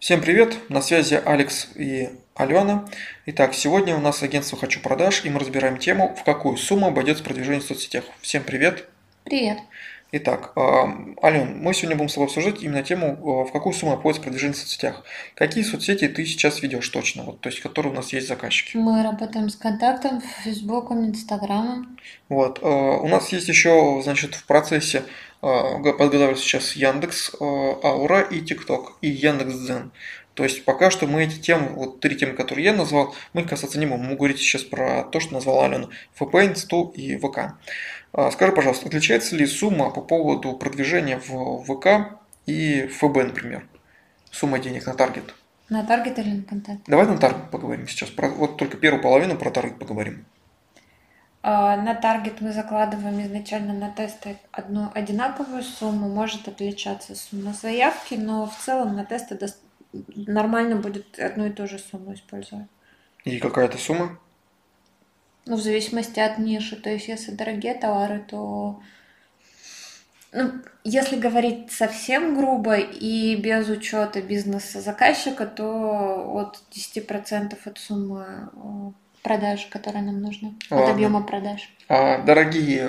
Всем привет, на связи Алекс и Алена. Итак, сегодня у нас агентство «Хочу продаж», и мы разбираем тему, в какую сумму обойдется продвижение в соцсетях. Всем привет. Привет. Итак, а, Ален, мы сегодня будем с тобой обсуждать именно тему, а, в какую сумму обходится продвижение в соцсетях. Какие соцсети ты сейчас ведешь точно, вот, то есть которые у нас есть заказчики? Мы работаем с контактом, Фейсбуком, Инстаграмом. Вот, а, у нас есть еще, значит, в процессе подготавливаю сейчас Яндекс, Аура и ТикТок, и Яндекс Дзен. То есть пока что мы эти темы, вот три темы, которые я назвал, мы касаться не будем. Мы говорить сейчас про то, что назвал Алена. ФБ, Инсту и ВК. А, скажи, пожалуйста, отличается ли сумма по поводу продвижения в ВК и ФБ, например? Сумма денег на таргет. На таргет или на контакт? Давай на таргет поговорим сейчас. Про, вот только первую половину про таргет поговорим. А, на таргет мы закладываем изначально на тесты одну одинаковую сумму, может отличаться сумма заявки, но в целом на тесты нормально будет одну и ту же сумму использовать. И какая-то сумма? Ну, в зависимости от ниши. То есть, если дорогие товары, то... Ну, если говорить совсем грубо и без учета бизнеса заказчика, то от 10% от суммы продаж, которые нам нужны, Ладно. от объема продаж. А дорогие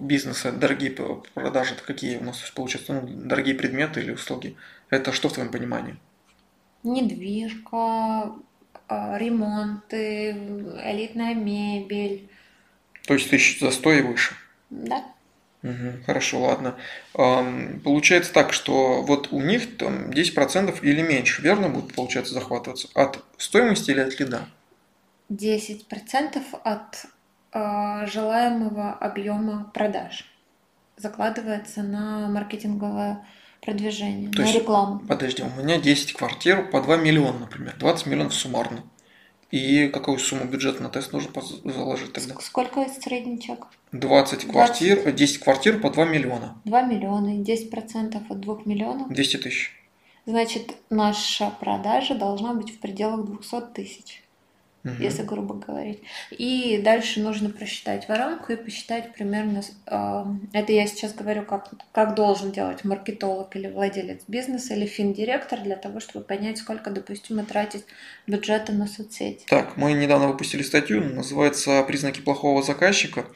бизнесы, дорогие продажи, это какие у нас получаются? Ну, дорогие предметы или услуги? Это что в твоем понимании? Недвижка, ремонты, элитная мебель. То есть тысяч за сто и выше? Да. Угу, хорошо, ладно. Получается так, что вот у них там 10% или меньше, верно, будет, получается, захватываться? От стоимости или от лида? 10% от э, желаемого объема продаж закладывается на маркетинговое продвижение, То на есть, рекламу. Подожди, у меня 10 квартир по 2 миллиона, например, 20 миллионов суммарно. И какую сумму бюджета на тест нужно заложить тогда? Сколько средний чек? 20 квартир, 20. 10 квартир по 2 миллиона. 2 миллиона и 10% от 2 миллионов? 200 тысяч. Значит, наша продажа должна быть в пределах 200 тысяч угу. если грубо говорить. И дальше нужно просчитать воронку и посчитать примерно, э, это я сейчас говорю, как, как должен делать маркетолог или владелец бизнеса или финдиректор для того, чтобы понять, сколько допустимо тратить бюджета на соцсети. Так, мы недавно выпустили статью, называется «Признаки плохого заказчика».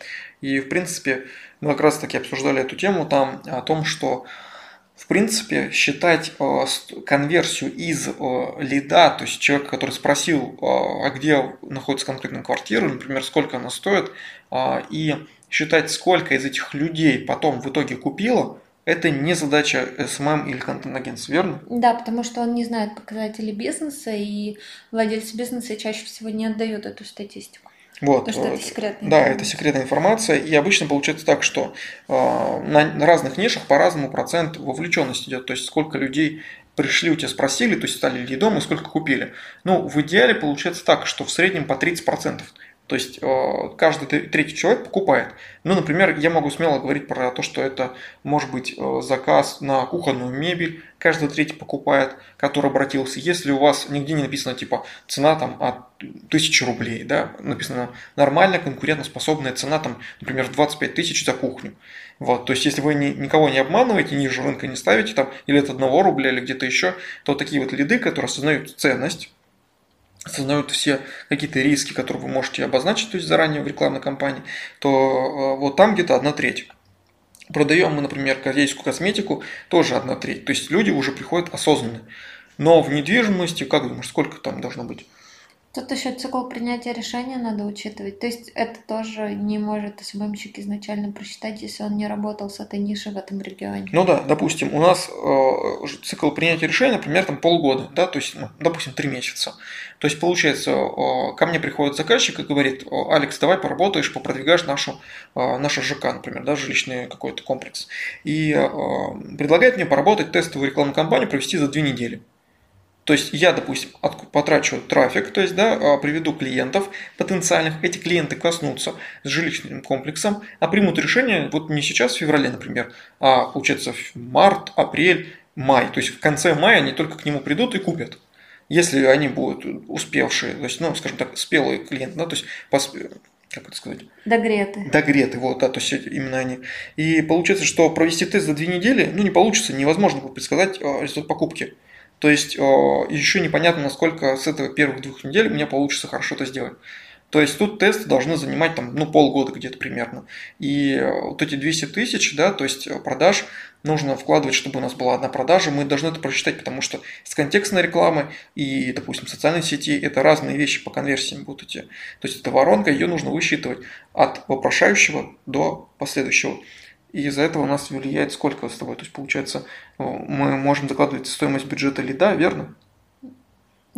И, в принципе, мы как раз таки обсуждали эту тему там о том, что в принципе, считать э, конверсию из э, лида, то есть человека, который спросил, э, а где находится конкретная квартира, например, сколько она стоит, и считать, сколько из этих людей потом в итоге купило, это не задача SMM или контент-агентства, верно? Да, потому что он не знает показателей бизнеса, и владельцы бизнеса чаще всего не отдают эту статистику. Вот. Потому что это секретная Да, это секретная информация. И обычно получается так, что э, на разных нишах по-разному процент вовлеченности идет. То есть сколько людей пришли, у тебя спросили, то есть стали лидом и сколько купили. Ну, в идеале получается так, что в среднем по 30%. То есть э, каждый третий человек покупает. Ну, например, я могу смело говорить про то, что это может быть э, заказ на кухонную мебель, каждый третий покупает, который обратился. Если у вас нигде не написано типа цена там от 1000 рублей, да, написано нормальная конкурентоспособная цена там, например, 25 тысяч за кухню. Вот, то есть, если вы ни, никого не обманываете, ниже рынка не ставите там, или от 1 рубля, или где-то еще, то такие вот лиды, которые осознают ценность, осознают все какие-то риски, которые вы можете обозначить то есть заранее в рекламной кампании, то э, вот там где-то одна треть. Продаем мы, например, корейскую косметику, тоже одна треть. То есть люди уже приходят осознанно. Но в недвижимости, как думаешь, сколько там должно быть? Тут еще цикл принятия решения надо учитывать. То есть это тоже не может СММщик изначально просчитать, если он не работал с этой нишей в этом регионе. Ну да, допустим, у нас э, цикл принятия решения, например, там полгода, да, то есть, ну, допустим, три месяца. То есть, получается, э, ко мне приходит заказчик и говорит, Алекс, давай поработаешь, попродвигаешь нашу, э, нашу ЖК, например, да, жилищный какой-то комплекс. И э, предлагает мне поработать тестовую рекламную кампанию провести за две недели. То есть я, допустим, потрачу трафик, то есть да, а, приведу клиентов потенциальных, эти клиенты коснутся с жилищным комплексом, а примут решение вот не сейчас, в феврале, например, а получается в март, апрель, май. То есть в конце мая они только к нему придут и купят. Если они будут успевшие, то есть, ну, скажем так, спелые клиенты, да, то есть посп... как это сказать? Догреты. Догреты, вот, да, то есть именно они. И получается, что провести тест за две недели, ну, не получится, невозможно будет предсказать а, результат покупки. То есть еще непонятно, насколько с этого первых двух недель у меня получится хорошо это сделать. То есть тут тесты должны занимать там, ну, полгода где-то примерно. И вот эти 200 тысяч, да, то есть продаж нужно вкладывать, чтобы у нас была одна продажа. Мы должны это просчитать, потому что с контекстной рекламы и, допустим, социальной сети это разные вещи по конверсиям будут идти. То есть эта воронка, ее нужно высчитывать от вопрошающего до последующего. И из-за этого у нас влияет сколько с тобой. То есть, получается, мы можем закладывать стоимость бюджета лида, верно?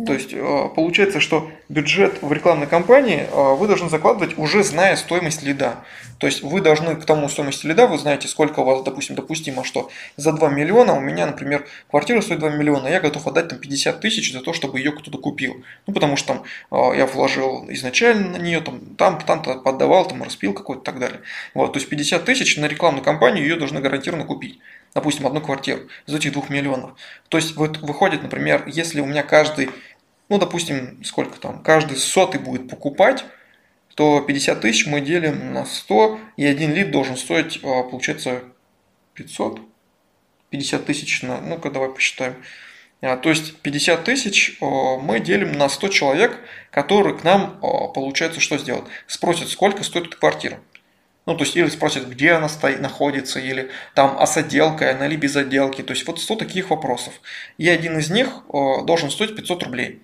То есть э, получается, что бюджет в рекламной кампании э, вы должны закладывать уже зная стоимость лида. То есть вы должны к тому стоимости лида, вы знаете, сколько у вас, допустим, допустимо, что за 2 миллиона у меня, например, квартира стоит 2 миллиона, я готов отдать там 50 тысяч за то, чтобы ее кто-то купил. Ну, потому что там э, я вложил изначально на нее, там, там, там поддавал, там распил какой-то и так далее. Вот, то есть 50 тысяч на рекламную кампанию ее должны гарантированно купить допустим, одну квартиру из этих двух миллионов. То есть вот выходит, например, если у меня каждый, ну, допустим, сколько там, каждый сотый будет покупать, то 50 тысяч мы делим на 100, и один лид должен стоить, а, получается, 500. 50 тысяч на, ну-ка, давай посчитаем. А, то есть 50 тысяч а, мы делим на 100 человек, которые к нам, получается, что сделают? Спросят, сколько стоит эта квартира. Ну, то есть, или спросят, где она стоит, находится, или там, а с она или без отделки. То есть, вот 100 таких вопросов. И один из них должен стоить 500 рублей.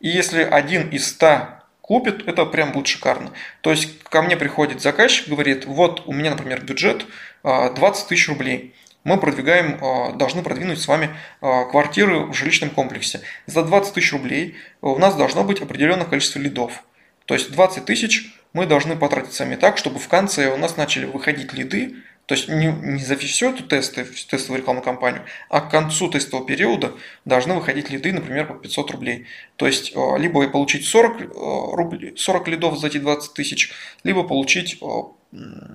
И если один из 100 купит, это прям будет шикарно. То есть, ко мне приходит заказчик, говорит, вот у меня, например, бюджет 20 тысяч рублей. Мы продвигаем, должны продвинуть с вами квартиры в жилищном комплексе. За 20 тысяч рублей у нас должно быть определенное количество лидов. То есть 20 тысяч мы должны потратить сами так, чтобы в конце у нас начали выходить лиды, то есть не, не за всю эту тесты, тестовую рекламную кампанию, а к концу тестового периода должны выходить лиды, например, по 500 рублей. То есть э, либо получить 40, э, рублей, 40 лидов за эти 20 тысяч, либо получить э,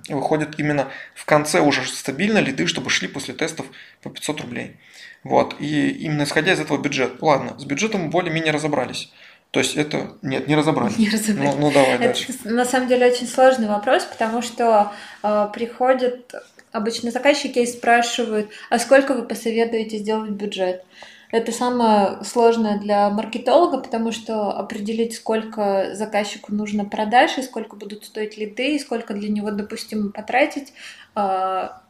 выходит именно в конце уже стабильно лиды, чтобы шли после тестов по 500 рублей. Вот. И именно исходя из этого бюджет. Ладно, с бюджетом более-менее разобрались. То есть это нет, не разобрали. Не разобрали. Ну, ну давай это, дальше. На самом деле очень сложный вопрос, потому что э, приходят обычно заказчики и спрашивают, а сколько вы посоветуете сделать бюджет? Это самое сложное для маркетолога, потому что определить, сколько заказчику нужно продаж, и сколько будут стоить лиды, и сколько для него допустимо потратить, а,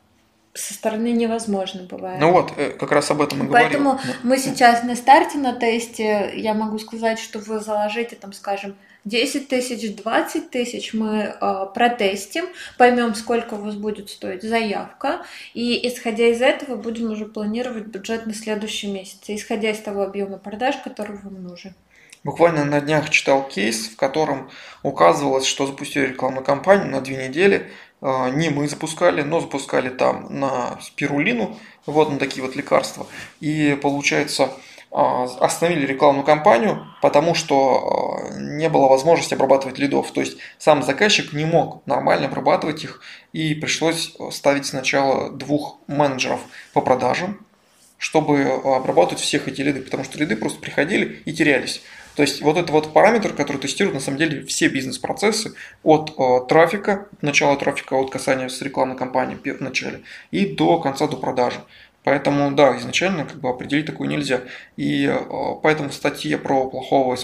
со стороны невозможно бывает. Ну вот, э, как раз об этом и говорим. Поэтому мы сейчас на старте на тесте, я могу сказать, что вы заложите там, скажем, 10 тысяч, 20 тысяч мы э, протестим, поймем, сколько у вас будет стоить заявка, и исходя из этого будем уже планировать бюджет на следующий месяц, исходя из того объема продаж, который вам нужен. Буквально на днях читал кейс, в котором указывалось, что запустили рекламную кампанию на две недели, не мы запускали, но запускали там на спирулину, вот на такие вот лекарства. И получается, а, остановили рекламную кампанию, потому что а, не было возможности обрабатывать лидов. То есть сам заказчик не мог нормально обрабатывать их, и пришлось ставить сначала двух менеджеров по продажам, чтобы обрабатывать всех эти лиды, потому что лиды просто приходили и терялись. То есть вот это вот параметр, который тестирует на самом деле все бизнес-процессы от э, трафика, начала трафика, от касания с рекламной кампании в начале и до конца, до продажи. Поэтому, да, изначально как бы определить такую нельзя. И э, поэтому в статье про плохого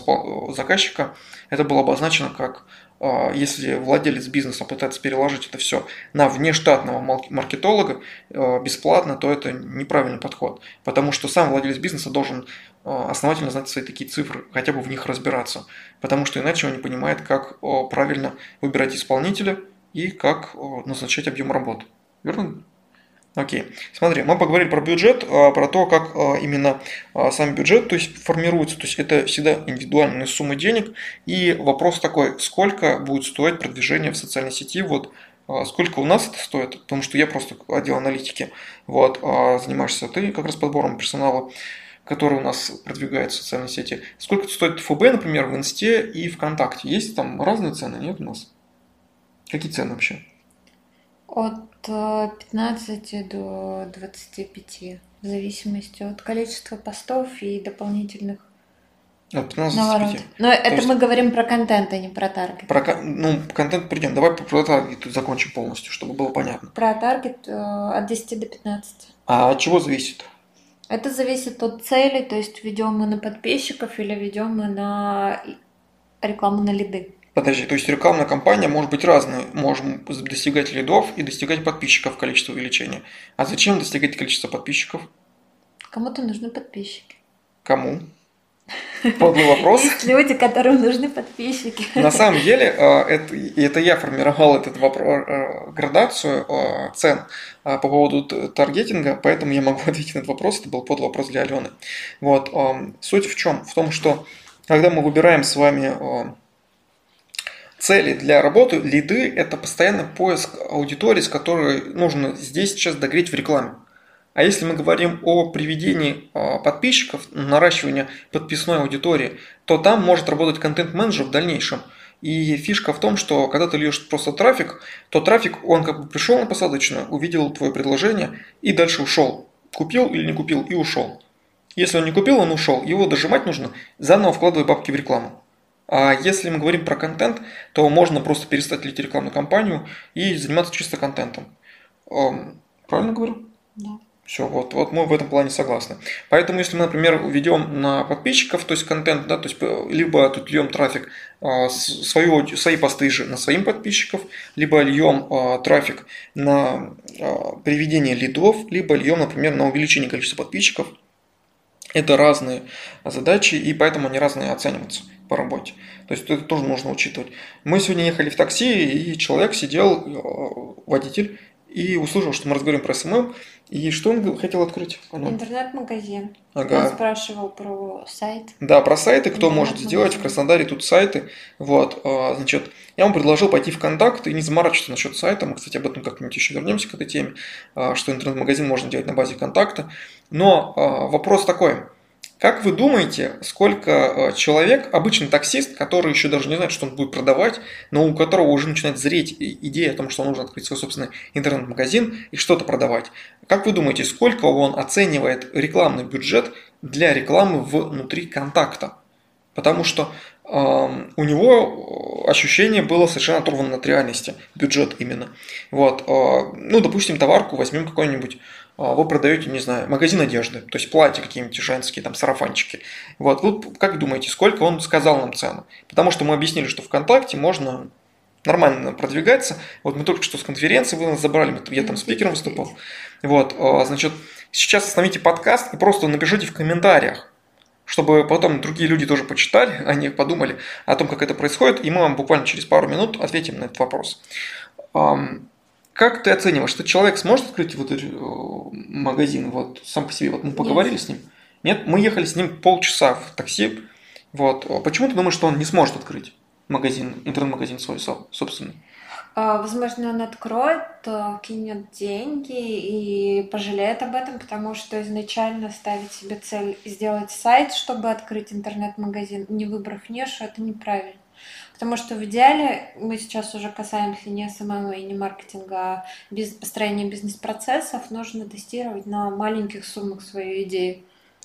заказчика это было обозначено как а, если владелец бизнеса пытается переложить это все на внештатного маркетолога бесплатно, то это неправильный подход. Потому что сам владелец бизнеса должен основательно знать свои такие цифры, хотя бы в них разбираться. Потому что иначе он не понимает, как правильно выбирать исполнителя и как назначать объем работы. Верно? Окей. Смотри, мы поговорили про бюджет, а, про то, как а, именно а, сам бюджет то есть, формируется. То есть это всегда индивидуальные суммы денег. И вопрос такой, сколько будет стоить продвижение в социальной сети, вот сколько у нас это стоит, потому что я просто отдел аналитики, вот, занимаешься ты как раз подбором персонала, который у нас продвигает в социальной сети. Сколько стоит ФБ, например, в Инсте и ВКонтакте? Есть там разные цены, нет у нас? Какие цены вообще? От 15 э, до 25, в зависимости от количества постов и дополнительных от 15 до 25. Но То это есть... мы говорим про контент, а не про таргет. Про, ну, контент придем. Давай про таргет закончим полностью, чтобы было понятно. Про таргет э, от 10 до 15. А от чего зависит? Это зависит от цели, то есть ведем мы на подписчиков или ведем мы на рекламу на лиды. Подожди, то есть рекламная кампания может быть разной. Можем достигать лидов и достигать подписчиков количество увеличения. А зачем достигать количество подписчиков? Кому-то нужны подписчики. Кому? Подлый вопрос. Есть люди, которым нужны подписчики. На самом деле, э, это, это я формировал этот вопрос, э, градацию э, цен по поводу таргетинга, поэтому я могу ответить на этот вопрос. Это был подлый вопрос для Алены. Вот. Суть в чем? В том, что когда мы выбираем с вами цели для работы, лиды – это постоянный поиск аудитории, с которой нужно здесь сейчас догреть в рекламе. А если мы говорим о приведении а, подписчиков, наращивании подписной аудитории, то там может работать контент-менеджер в дальнейшем. И фишка в том, что когда ты льешь просто трафик, то трафик, он как бы пришел на посадочную, увидел твое предложение и дальше ушел. Купил или не купил и ушел. Если он не купил, он ушел. Его дожимать нужно, заново вкладывая бабки в рекламу. А если мы говорим про контент, то можно просто перестать лить рекламную кампанию и заниматься чисто контентом. Правильно говорю? Да. Все, вот, вот мы в этом плане согласны. Поэтому, если мы, например, ведем на подписчиков, то есть контент, да, то есть либо тут льем трафик а, свою, свои посты же на своим подписчиков, либо льем а, трафик на а, приведение лидов, либо льем, например, на увеличение количества подписчиков. Это разные задачи, и поэтому они разные оцениваются по работе. То есть это тоже нужно учитывать. Мы сегодня ехали в такси, и человек сидел, водитель, и услышал, что мы разговариваем про SMM, и что он хотел открыть? Интернет-магазин. Ага. Он спрашивал про сайт. Да, про сайты, кто может сделать. В Краснодаре тут сайты. Вот, а, значит, я ему предложил пойти в контакт и не заморачиваться насчет сайта. Мы, кстати, об этом как-нибудь еще вернемся к этой теме, а, что интернет-магазин можно делать на базе контакта. Но а, вопрос такой. Как вы думаете, сколько э, человек, обычный таксист, который еще даже не знает, что он будет продавать, но у которого уже начинает зреть идея о том, что он нужно открыть свой собственный интернет-магазин и что-то продавать, как вы думаете, сколько он оценивает рекламный бюджет для рекламы внутри контакта? Потому что э, у него ощущение было совершенно оторвано от реальности, бюджет именно. Вот, э, ну, допустим, товарку возьмем какой-нибудь вы продаете, не знаю, магазин одежды, то есть платья какие-нибудь женские, там, сарафанчики. Вот, вы как думаете, сколько он сказал нам цену? Потому что мы объяснили, что ВКонтакте можно нормально продвигаться. Вот мы только что с конференции вы нас забрали, я там спикером выступал. Вот, а, значит, сейчас остановите подкаст и просто напишите в комментариях, чтобы потом другие люди тоже почитали, они подумали о том, как это происходит, и мы вам буквально через пару минут ответим на этот вопрос. Как ты оцениваешь, что человек сможет открыть вот э, магазин вот сам по себе? Вот мы поговорили Нет. с ним. Нет, мы ехали с ним полчаса в такси. Вот. Почему ты думаешь, что он не сможет открыть магазин, интернет-магазин свой собственный? А, возможно, он откроет, э, кинет деньги и пожалеет об этом, потому что изначально ставить себе цель сделать сайт, чтобы открыть интернет-магазин, не выбрав нишу, это неправильно. Потому что в идеале мы сейчас уже касаемся не SMM и не маркетинга, а бизнес, построения бизнес-процессов. Нужно тестировать на маленьких суммах свою идею.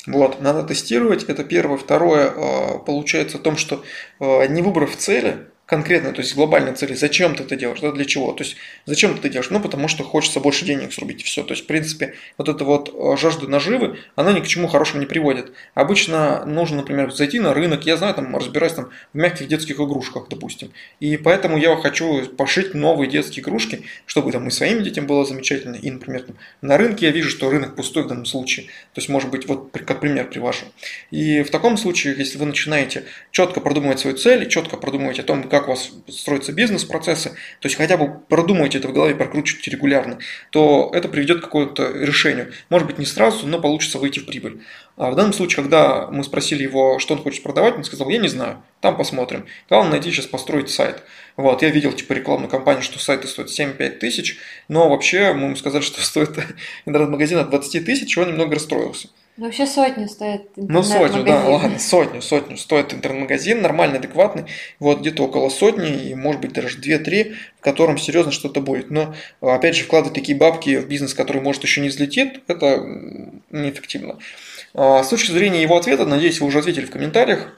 Вот, надо тестировать, это первое. Второе, а, получается в том, что а, не выбрав цели, конкретно, то есть глобальной цели, зачем ты это делаешь, да, для чего, то есть зачем ты это делаешь, ну потому что хочется больше денег срубить, и все, то есть в принципе вот эта вот э, жажда наживы, она ни к чему хорошему не приводит. Обычно нужно, например, зайти на рынок, я знаю, там разбираюсь там в мягких детских игрушках, допустим, и поэтому я хочу пошить новые детские игрушки, чтобы там и своим детям было замечательно, и, например, там, на рынке я вижу, что рынок пустой в данном случае, то есть может быть вот как пример привожу. И в таком случае, если вы начинаете четко продумывать свою цель, четко продумывать о том, как как у вас строятся бизнес-процессы, то есть хотя бы продумайте это в голове, прокручивайте регулярно, то это приведет к какому-то решению. Может быть, не сразу, но получится выйти в прибыль. А в данном случае, когда мы спросили его, что он хочет продавать, он сказал, я не знаю, там посмотрим. Главное найти сейчас построить сайт. Вот, я видел типа рекламную кампанию, что сайты стоят 7-5 тысяч, но вообще мы ему сказали, что стоит интернет-магазин от 20 тысяч, он немного расстроился. Ну, вообще сотню стоит Ну, сотню, да, ладно, сотню, сотню стоит интернет-магазин, нормальный, адекватный, вот где-то около сотни, и может быть даже 2-3, в котором серьезно что-то будет. Но, опять же, вкладывать такие бабки в бизнес, который, может, еще не взлетит, это неэффективно. А, с точки зрения его ответа, надеюсь, вы уже ответили в комментариях,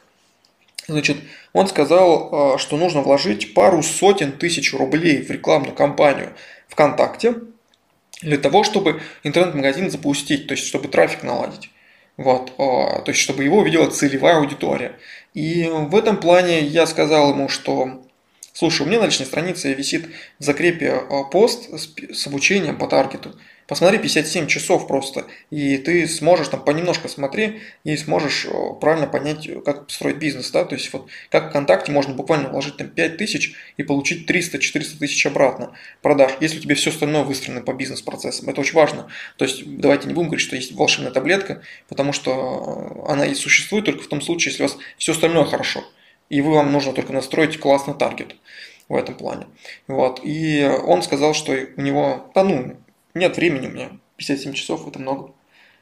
Значит, он сказал, а, что нужно вложить пару сотен тысяч рублей в рекламную кампанию ВКонтакте, для того, чтобы интернет-магазин запустить, то есть чтобы трафик наладить. Вот, то есть, чтобы его увидела целевая аудитория. И в этом плане я сказал ему, что Слушай, у меня на личной странице висит в закрепе пост с обучением по таргету. Посмотри 57 часов просто, и ты сможешь там понемножку смотри и сможешь правильно понять, как строить бизнес, да, то есть вот как ВКонтакте можно буквально вложить там 5 тысяч и получить 300-400 тысяч обратно продаж, если у тебя все остальное выстроено по бизнес-процессам, это очень важно, то есть давайте не будем говорить, что есть волшебная таблетка, потому что она и существует только в том случае, если у вас все остальное хорошо, и вы вам нужно только настроить классный таргет в этом плане. Вот. И он сказал, что у него, да ну, нет времени у меня. 57 часов это много.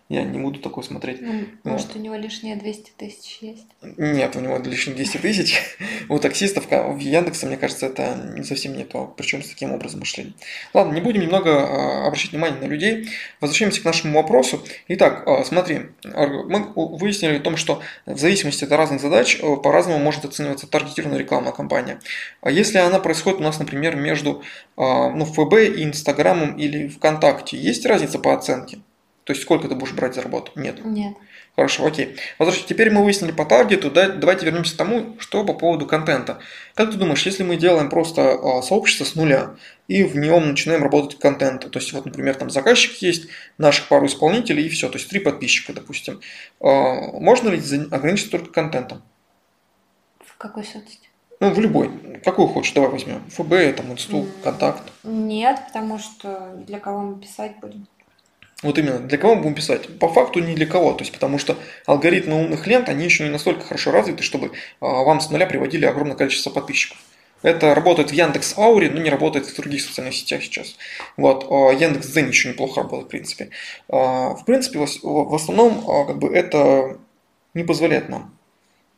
Я не буду такой смотреть. Ну, может, вот. у него лишние 200 тысяч есть? Нет, у него лишние 200 тысяч. У таксистов в Яндексе, мне кажется, это совсем не то. Причем с таким образом мышления. Ладно, не будем немного а, обращать внимание на людей. Возвращаемся к нашему вопросу. Итак, а, смотри, мы выяснили о том, что в зависимости от разных задач а, по-разному может оцениваться таргетированная рекламная кампания. Если она происходит у нас, например, между ну, ФБ и Инстаграмом или ВКонтакте, есть разница по оценке? То есть сколько ты будешь брать за работу? Нет. Нет. Хорошо, окей. Возвращаясь, теперь мы выяснили по таргету, да, давайте вернемся к тому, что по поводу контента. Как ты думаешь, если мы делаем просто а, сообщество с нуля и в нем начинаем работать контент, то есть вот, например, там заказчик есть, наших пару исполнителей и все, то есть три подписчика, допустим, а, можно ли ограничиться только контентом? В какой соцсети? Ну, в любой. Какую хочешь, давай возьмем. ФБ, там, Инсту, Контакт. Нет, потому что для кого мы писать будем? Вот именно, для кого мы будем писать? По факту не для кого, то есть потому что алгоритмы умных лент, они еще не настолько хорошо развиты, чтобы а, вам с нуля приводили огромное количество подписчиков. Это работает в Яндекс Ауре, но не работает в других социальных сетях сейчас. Вот. А, Яндекс Дзен еще неплохо работает, в принципе. А, в принципе, в основном, как бы это не позволяет нам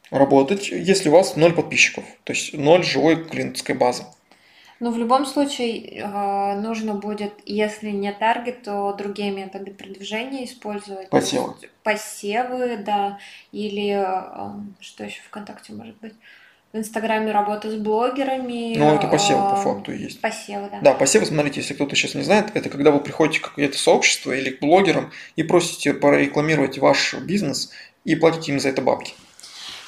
работать, если у вас ноль подписчиков, то есть ноль живой клиентской базы. Но в любом случае э, нужно будет, если не таргет, то другие методы продвижения использовать. Посевы. Посевы, да. Или э, что еще ВКонтакте может быть? В Инстаграме работа с блогерами. Ну, это посевы по факту есть. Посевы, да. Да, посевы, смотрите, если кто-то сейчас не знает, это когда вы приходите в какое-то сообщество или к блогерам и просите прорекламировать ваш бизнес и платите им за это бабки.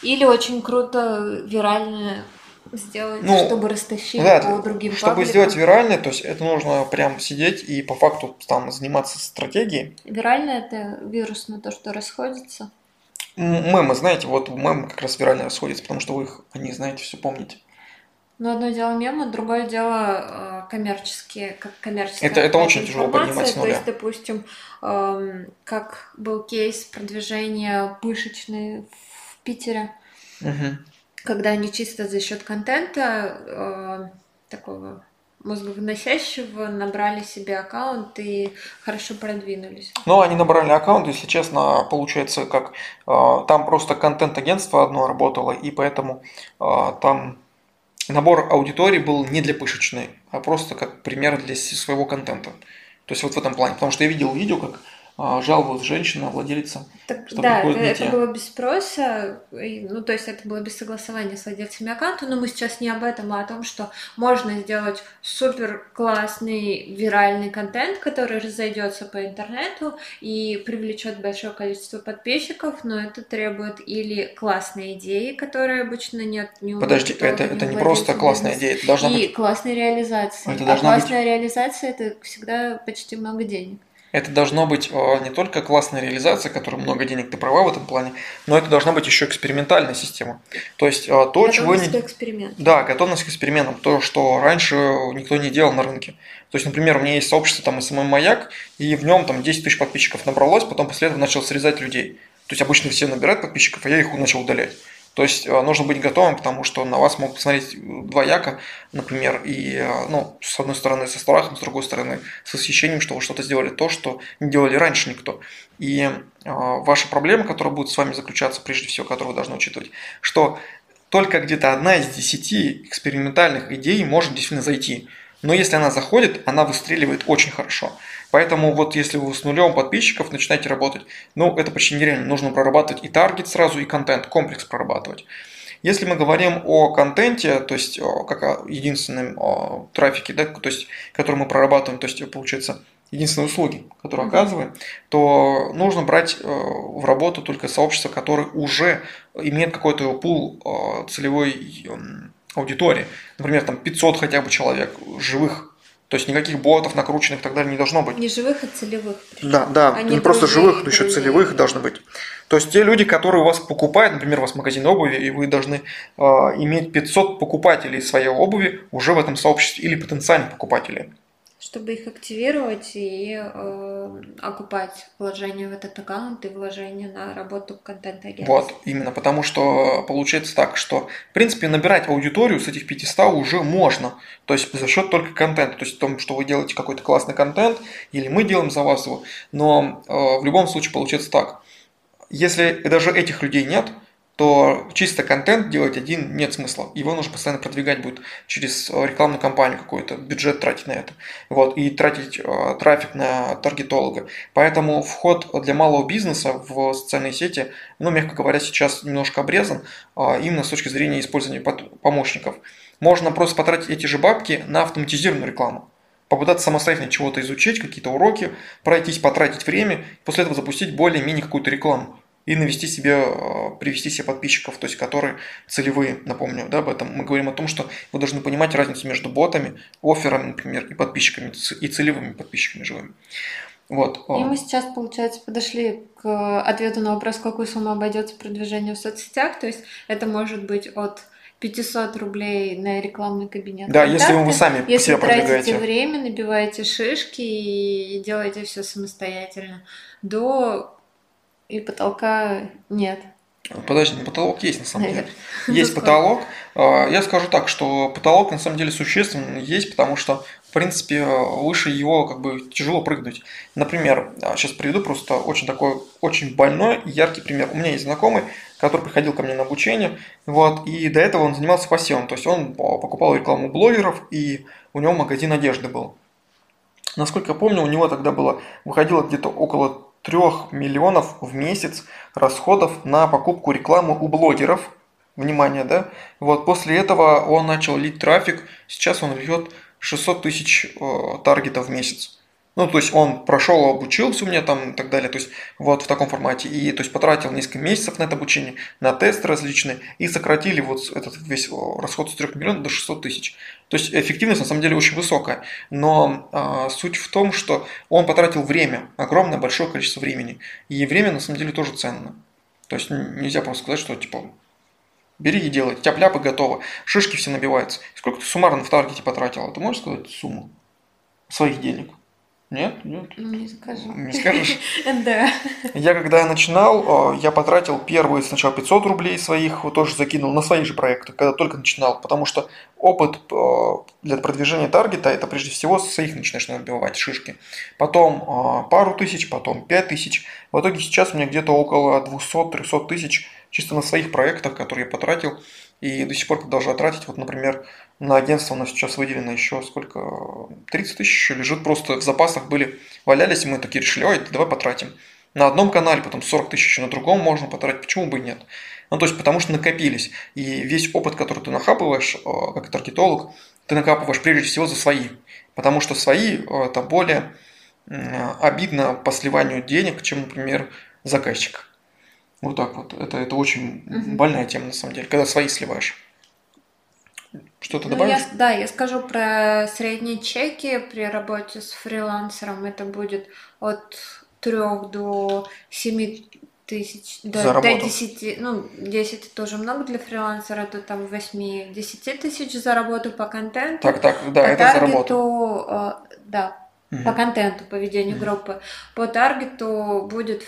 Или очень круто виральное сделать, ну, чтобы растащить да, по другим Чтобы пабликам. сделать вирально, то есть это нужно прям сидеть и по факту там заниматься стратегией. Вирально это вирус на то, что расходится? Мемы, знаете, вот мемы как раз вирально расходятся, потому что вы их, они, знаете, все помните. Ну, одно дело мемы, другое дело э, коммерческие, как коммерческая Это, это очень тяжело понимать с нуля. То есть, допустим, э, как был кейс продвижения пышечной в Питере. Угу когда они чисто за счет контента э, такого мозговыносящего набрали себе аккаунт и хорошо продвинулись. Ну, они набрали аккаунт, если честно, получается, как э, там просто контент-агентство одно работало, и поэтому э, там набор аудитории был не для пышечной, а просто как пример для своего контента. То есть вот в этом плане. Потому что я видел видео, как жаловалась женщина, владелица. Так, что да, это, это было без спроса, ну то есть это было без согласования с владельцами аккаунта, но мы сейчас не об этом, а о том, что можно сделать супер классный виральный контент, который разойдется по интернету и привлечет большое количество подписчиков, но это требует или классной идеи, которые обычно нет у Подожди, это, это не просто классная идея, это должна и быть... классной реализации. Это а классная быть... реализация это всегда почти много денег. Это должно быть э, не только классная реализация, которая много денег, ты права в этом плане, но это должна быть еще экспериментальная система. То есть э, то, готовность чего не... эксперимент. Да, готовность к экспериментам. То, что раньше никто не делал на рынке. То есть, например, у меня есть сообщество там SMM Маяк, и в нем там 10 тысяч подписчиков набралось, потом после этого начал срезать людей. То есть обычно все набирают подписчиков, а я их начал удалять. То есть э, нужно быть готовым, потому что на вас могут посмотреть двояко, например, и, э, ну, с одной стороны со страхом, с другой стороны с восхищением, что вы что-то сделали то, что не делали раньше никто. И э, ваша проблема, которая будет с вами заключаться, прежде всего, которую вы должны учитывать, что только где-то одна из десяти экспериментальных идей может действительно зайти. Но если она заходит, она выстреливает очень хорошо. Поэтому вот если вы с нулем подписчиков начинаете работать, ну это почти нереально. Нужно прорабатывать и таргет сразу, и контент, комплекс прорабатывать. Если мы говорим о контенте, то есть как о единственном о трафике, да, то есть, который мы прорабатываем, то есть получается единственные услуги, которые оказываем, то нужно брать э, в работу только сообщества, которые уже имеют какой-то пул целевой аудитории. Например, там 500 хотя бы человек живых то есть никаких ботов накрученных и так далее не должно быть. Не живых, а целевых. Причем. Да, да, а не, не просто живых, но еще целевых должны быть. То есть те люди, которые у вас покупают, например, у вас магазин обуви, и вы должны э, иметь 500 покупателей своей обуви уже в этом сообществе или потенциальных покупателей чтобы их активировать и э, окупать вложения в этот аккаунт и вложения на работу контент агентства. Вот, именно, потому что получается так, что, в принципе, набирать аудиторию с этих 500 уже можно, то есть за счет только контента, то есть в том, что вы делаете какой-то классный контент, или мы делаем за вас его, но э, в любом случае получается так, если даже этих людей нет, то чисто контент делать один нет смысла. Его нужно постоянно продвигать будет через э, рекламную кампанию какую-то, бюджет тратить на это. Вот, и тратить э, трафик на таргетолога. Поэтому вход для малого бизнеса в социальные сети, ну, мягко говоря, сейчас немножко обрезан, э, именно с точки зрения использования помощников. Можно просто потратить эти же бабки на автоматизированную рекламу попытаться самостоятельно чего-то изучить, какие-то уроки, пройтись, потратить время, после этого запустить более-менее какую-то рекламу и навести себе, э, привести себе подписчиков, то есть которые целевые, напомню, да, об этом. Мы говорим о том, что вы должны понимать разницу между ботами, офферами, например, и подписчиками, и целевыми подписчиками живыми. Вот. И мы сейчас, получается, подошли к ответу на вопрос, какую сумму обойдется продвижение в соцсетях. То есть это может быть от 500 рублей на рекламный кабинет. Да, контакты. если вы сами если себя тратите время, набиваете шишки и делаете все самостоятельно, до и потолка нет. Подожди, ну потолок есть на самом деле. Есть потолок. А, я скажу так, что потолок на самом деле существенно есть, потому что, в принципе, выше его как бы тяжело прыгнуть. Например, сейчас приведу просто очень такой, очень больной и яркий пример. У меня есть знакомый, который приходил ко мне на обучение, вот, и до этого он занимался посевом, то есть он покупал рекламу блогеров, и у него магазин одежды был. Насколько я помню, у него тогда было, выходило где-то около 3 миллионов в месяц расходов на покупку рекламы у блогеров. Внимание, да? Вот после этого он начал лить трафик. Сейчас он льет 600 тысяч э, таргетов в месяц. Ну, то есть он прошел, обучился у меня там и так далее, то есть вот в таком формате. И то есть потратил несколько месяцев на это обучение, на тесты различные, и сократили вот этот весь расход с 3 миллионов до 600 тысяч. То есть эффективность на самом деле очень высокая. Но а, суть в том, что он потратил время, огромное большое количество времени. И время на самом деле тоже ценно. То есть нельзя просто сказать, что типа бери и делай, тяп-ляп и готово. Шишки все набиваются. Сколько ты суммарно в таргете потратил? Ты можешь сказать сумму своих денег? Нет? Нет? Ну, не скажу. Не скажешь? Да. Я когда начинал, я потратил первые сначала 500 рублей своих, тоже закинул на свои же проекты, когда только начинал, потому что опыт для продвижения таргета это прежде всего своих начинаешь набивать шишки. Потом пару тысяч, потом 5 тысяч. В итоге сейчас у меня где-то около 200-300 тысяч чисто на своих проектах, которые я потратил и до сих пор продолжаю тратить. Вот, например, на агентство у нас сейчас выделено еще сколько? 30 тысяч еще лежит просто в запасах были, валялись, и мы такие решили, ой, давай потратим. На одном канале, потом 40 тысяч еще на другом можно потратить, почему бы и нет? Ну, то есть, потому что накопились. И весь опыт, который ты нахапываешь, э, как таргетолог, ты накапываешь прежде всего за свои. Потому что свои э, – это более обидно по сливанию денег, чем, например, заказчик. Вот так вот. Это, это очень угу. больная тема, на самом деле, когда свои сливаешь. Что-то ну, добавишь? Я, да, я скажу про средние чеки при работе с фрилансером. Это будет от 3 до 7 тысяч, до, до 10, ну, 10 тоже много для фрилансера, то там 8-10 тысяч за работу по контенту. Так, так, да, по это таргету, за работу. Э, да, угу. по контенту, по ведению угу. группы. По таргету будет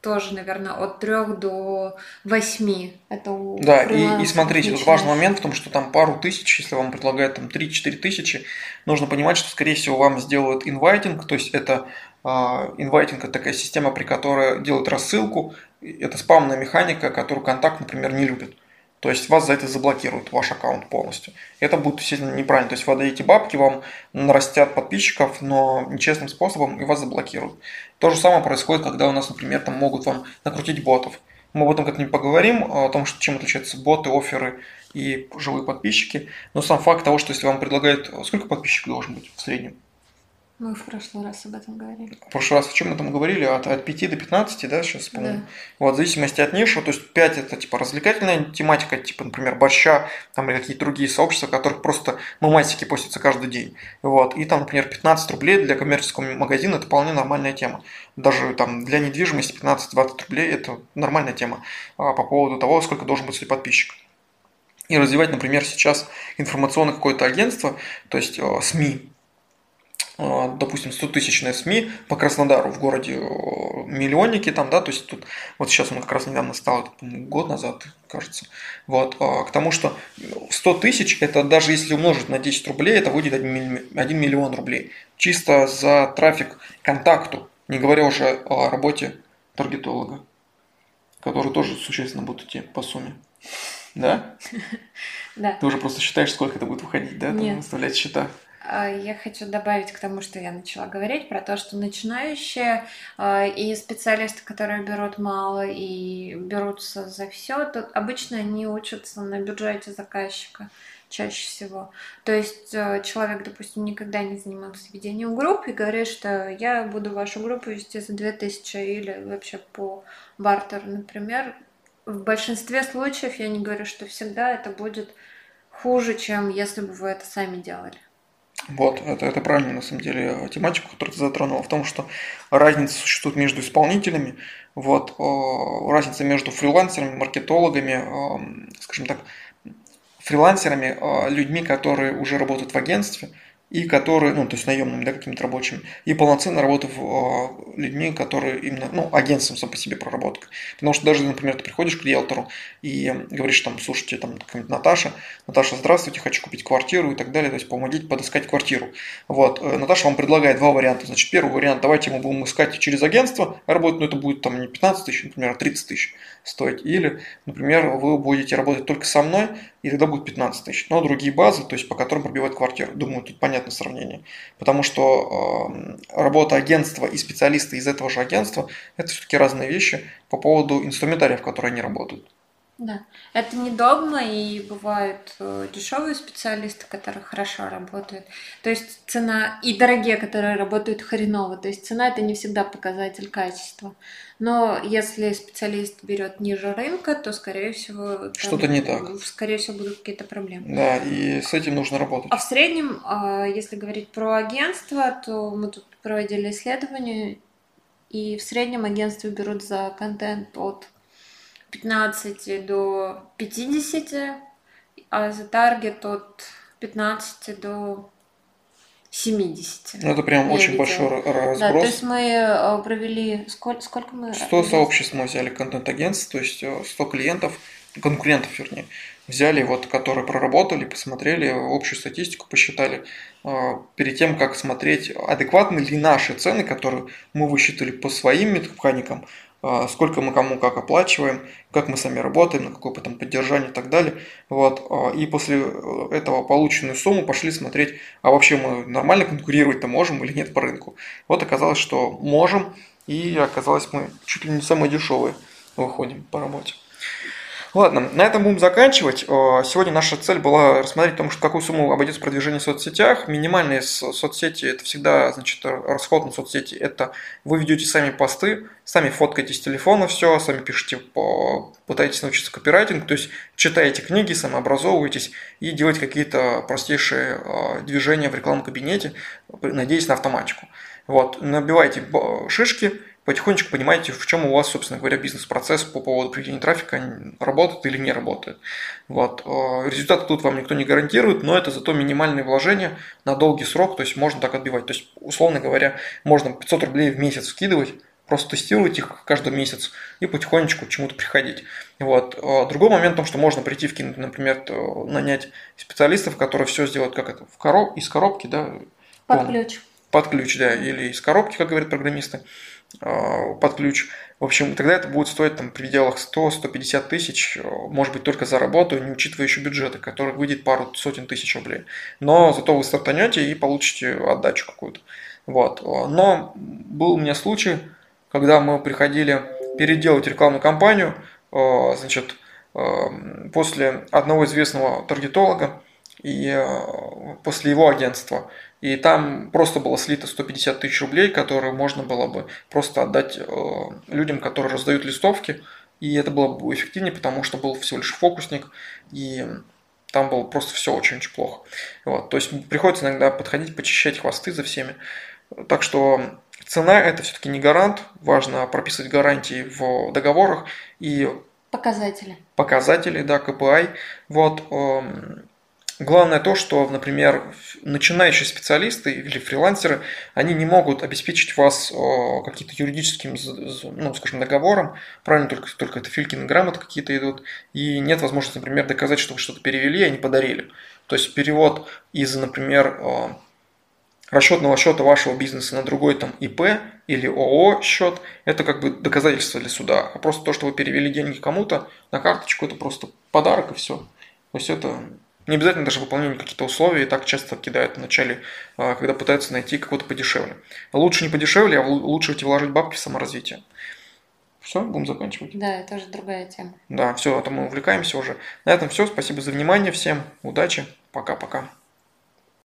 тоже, наверное, от 3 до 8. Это да, и, и смотрите, тут важный момент в том, что там пару тысяч, если вам предлагают там 3-4 тысячи, нужно понимать, что, скорее всего, вам сделают инвайтинг, то есть это а, инвайтинг – это такая система, при которой делают рассылку, это спамная механика, которую контакт, например, не любит. То есть вас за это заблокируют, ваш аккаунт полностью. Это будет сильно неправильно. То есть вы отдаете бабки, вам нарастят подписчиков, но нечестным способом и вас заблокируют. То же самое происходит, когда у нас, например, там могут вам накрутить ботов. Мы об этом как-нибудь поговорим, о том, чем отличаются боты, оферы и живые подписчики. Но сам факт того, что если вам предлагают... Сколько подписчиков должен быть в среднем? Мы в прошлый раз об этом говорили. В прошлый раз о чем мы там говорили? От, от 5 до 15, да, сейчас, по-моему. Да. Вот, в зависимости от ниши, то есть 5 это типа развлекательная тематика, типа, например, борща, там или какие-то другие сообщества, которых просто мемасики постятся каждый день. Вот, и там, например, 15 рублей для коммерческого магазина это вполне нормальная тема. Даже там для недвижимости 15-20 рублей это нормальная тема а, по поводу того, сколько должен быть подписчик и развивать, например, сейчас информационное какое-то агентство, то есть э, СМИ, допустим, 100-тысячные СМИ по Краснодару в городе миллионники там, да, то есть тут вот сейчас он как раз недавно стал, год назад, кажется, вот, к тому, что 100 тысяч, это даже если умножить на 10 рублей, это выйдет 1 миллион рублей, чисто за трафик контакту, не говоря уже о работе таргетолога, который тоже существенно будет идти по сумме. Да? Да. Ты уже просто считаешь, сколько это будет выходить, да? Там выставлять счета. А, я хочу добавить к тому, что я начала говорить, про то, что начинающие а, и специалисты, которые берут мало и берутся за все, то обычно они учатся на бюджете заказчика чаще всего. То есть а, человек, допустим, никогда не занимался ведением групп и говорит, что я буду вашу группу вести за 2000 или вообще по бартеру, например, в большинстве случаев, я не говорю, что всегда это будет хуже, чем если бы вы это сами делали. Вот, это, это правильно, на самом деле, тематику, которую ты затронула, в том, что разница существует между исполнителями, вот, разница между фрилансерами, маркетологами, скажем так, фрилансерами, людьми, которые уже работают в агентстве – и которые, ну, то есть наемными, да, какими-то рабочими, и полноценно работав э, людьми, которые именно, ну, агентством сам по себе проработка. Потому что даже, например, ты приходишь к риэлтору и говоришь там, слушайте, там, Наташа, Наташа, здравствуйте, хочу купить квартиру и так далее, то есть помогите подыскать квартиру. Вот, э, Наташа вам предлагает два варианта. Значит, первый вариант, давайте мы будем искать через агентство работать, но это будет там не 15 тысяч, например, а 30 тысяч стоить. Или, например, вы будете работать только со мной, и тогда будет 15 тысяч. Но другие базы, то есть по которым пробивать квартиру. Думаю, тут понятно сравнение. Потому что э, работа агентства и специалисты из этого же агентства – это все-таки разные вещи по поводу инструментариев, которые они работают. Да, это не догма, и бывают э, дешевые специалисты, которые хорошо работают. То есть цена и дорогие, которые работают хреново. То есть цена это не всегда показатель качества. Но если специалист берет ниже рынка, то скорее всего что-то не так. Скорее всего будут какие-то проблемы. Да, и с этим нужно работать. А в среднем, а, если говорить про агентство, то мы тут проводили исследование, и в среднем агентства берут за контент от 15 до 50, а за таргет от 15 до 70. Ну, это прям очень видела. большой разброс. Да, то есть мы э, провели... Сколько, сколько мы... 100 сообществ мы взяли контент-агентств, то есть 100 э, клиентов, конкурентов, вернее, взяли, вот, которые проработали, посмотрели общую статистику, посчитали, э, перед тем, как смотреть, адекватны ли наши цены, которые мы высчитали по своим механикам, а, сколько мы кому как оплачиваем, как мы сами работаем, на какое потом поддержание и так далее. Вот. А, и после э, этого полученную сумму пошли смотреть, а вообще мы нормально конкурировать-то можем или нет по рынку. Вот оказалось, что можем, и оказалось мы чуть ли не самые дешевые выходим по работе. Ладно, на этом будем заканчивать. Э, сегодня наша цель была рассмотреть, том, что какую сумму обойдется продвижение в соцсетях. Минимальные соцсети – это всегда значит, расход на соцсети. Это вы ведете сами посты, сами фоткаете с телефона все, сами пишете, пытаетесь научиться копирайтингу, то есть читаете книги, самообразовываетесь и делаете какие-то простейшие э, движения в рекламном кабинете, надеясь на автоматику. Вот, набивайте шишки, потихонечку понимаете, в чем у вас, собственно говоря, бизнес-процесс по поводу приведения трафика работает или не работает. Вот. Э, результаты тут вам никто не гарантирует, но это зато минимальные вложения на долгий срок, то есть можно так отбивать. То есть, условно говоря, можно 500 рублей в месяц вкидывать, просто тестировать их каждый месяц и потихонечку к чему-то приходить. Вот. Э, другой момент в том, что можно прийти вкинуть, например, нанять специалистов, которые все сделают как это, в короб... из коробки, да? Под ключ. Под ключ, да, или из коробки, как говорят программисты. А, под ключ. В общем, тогда это будет стоить там, в пределах 100-150 тысяч, может быть, только за работу, не учитывая еще бюджеты, который выйдет пару сотен тысяч рублей. Но зато вы стартанете и получите отдачу какую-то. Вот. Но был у меня случай, когда мы приходили переделать рекламную кампанию, а, значит, после одного известного таргетолога, и э, после его агентства. И там просто было слито 150 тысяч рублей, которые можно было бы просто отдать э, людям, которые раздают листовки. И это было бы эффективнее, потому что был всего лишь фокусник, и там было просто все очень-очень плохо. Вот. То есть приходится иногда подходить, почищать хвосты за всеми. Так что цена это все-таки не гарант, важно прописывать гарантии в договорах и показатели. Показатели, да, KPI. Вот эм, Главное то, что, например, начинающие специалисты или фрилансеры, они не могут обеспечить вас каким-то юридическим, ну, скажем, договором, правильно, только, только это Филькин грамоты какие-то идут, и нет возможности, например, доказать, что вы что-то перевели, а не подарили. То есть перевод из, например, расчетного счета вашего бизнеса на другой там ИП или ООО счет, это как бы доказательство для суда. А просто то, что вы перевели деньги кому-то на карточку, это просто подарок и все. То есть это не обязательно даже выполнение каких-то условий, и так часто кидают в начале, а, когда пытаются найти какого-то подешевле. Лучше не подешевле, а лучше вложить бабки в саморазвитие. Все, будем заканчивать. Да, это уже другая тема. Да, все, а то мы увлекаемся уже. На этом все. Спасибо за внимание всем. Удачи. Пока-пока.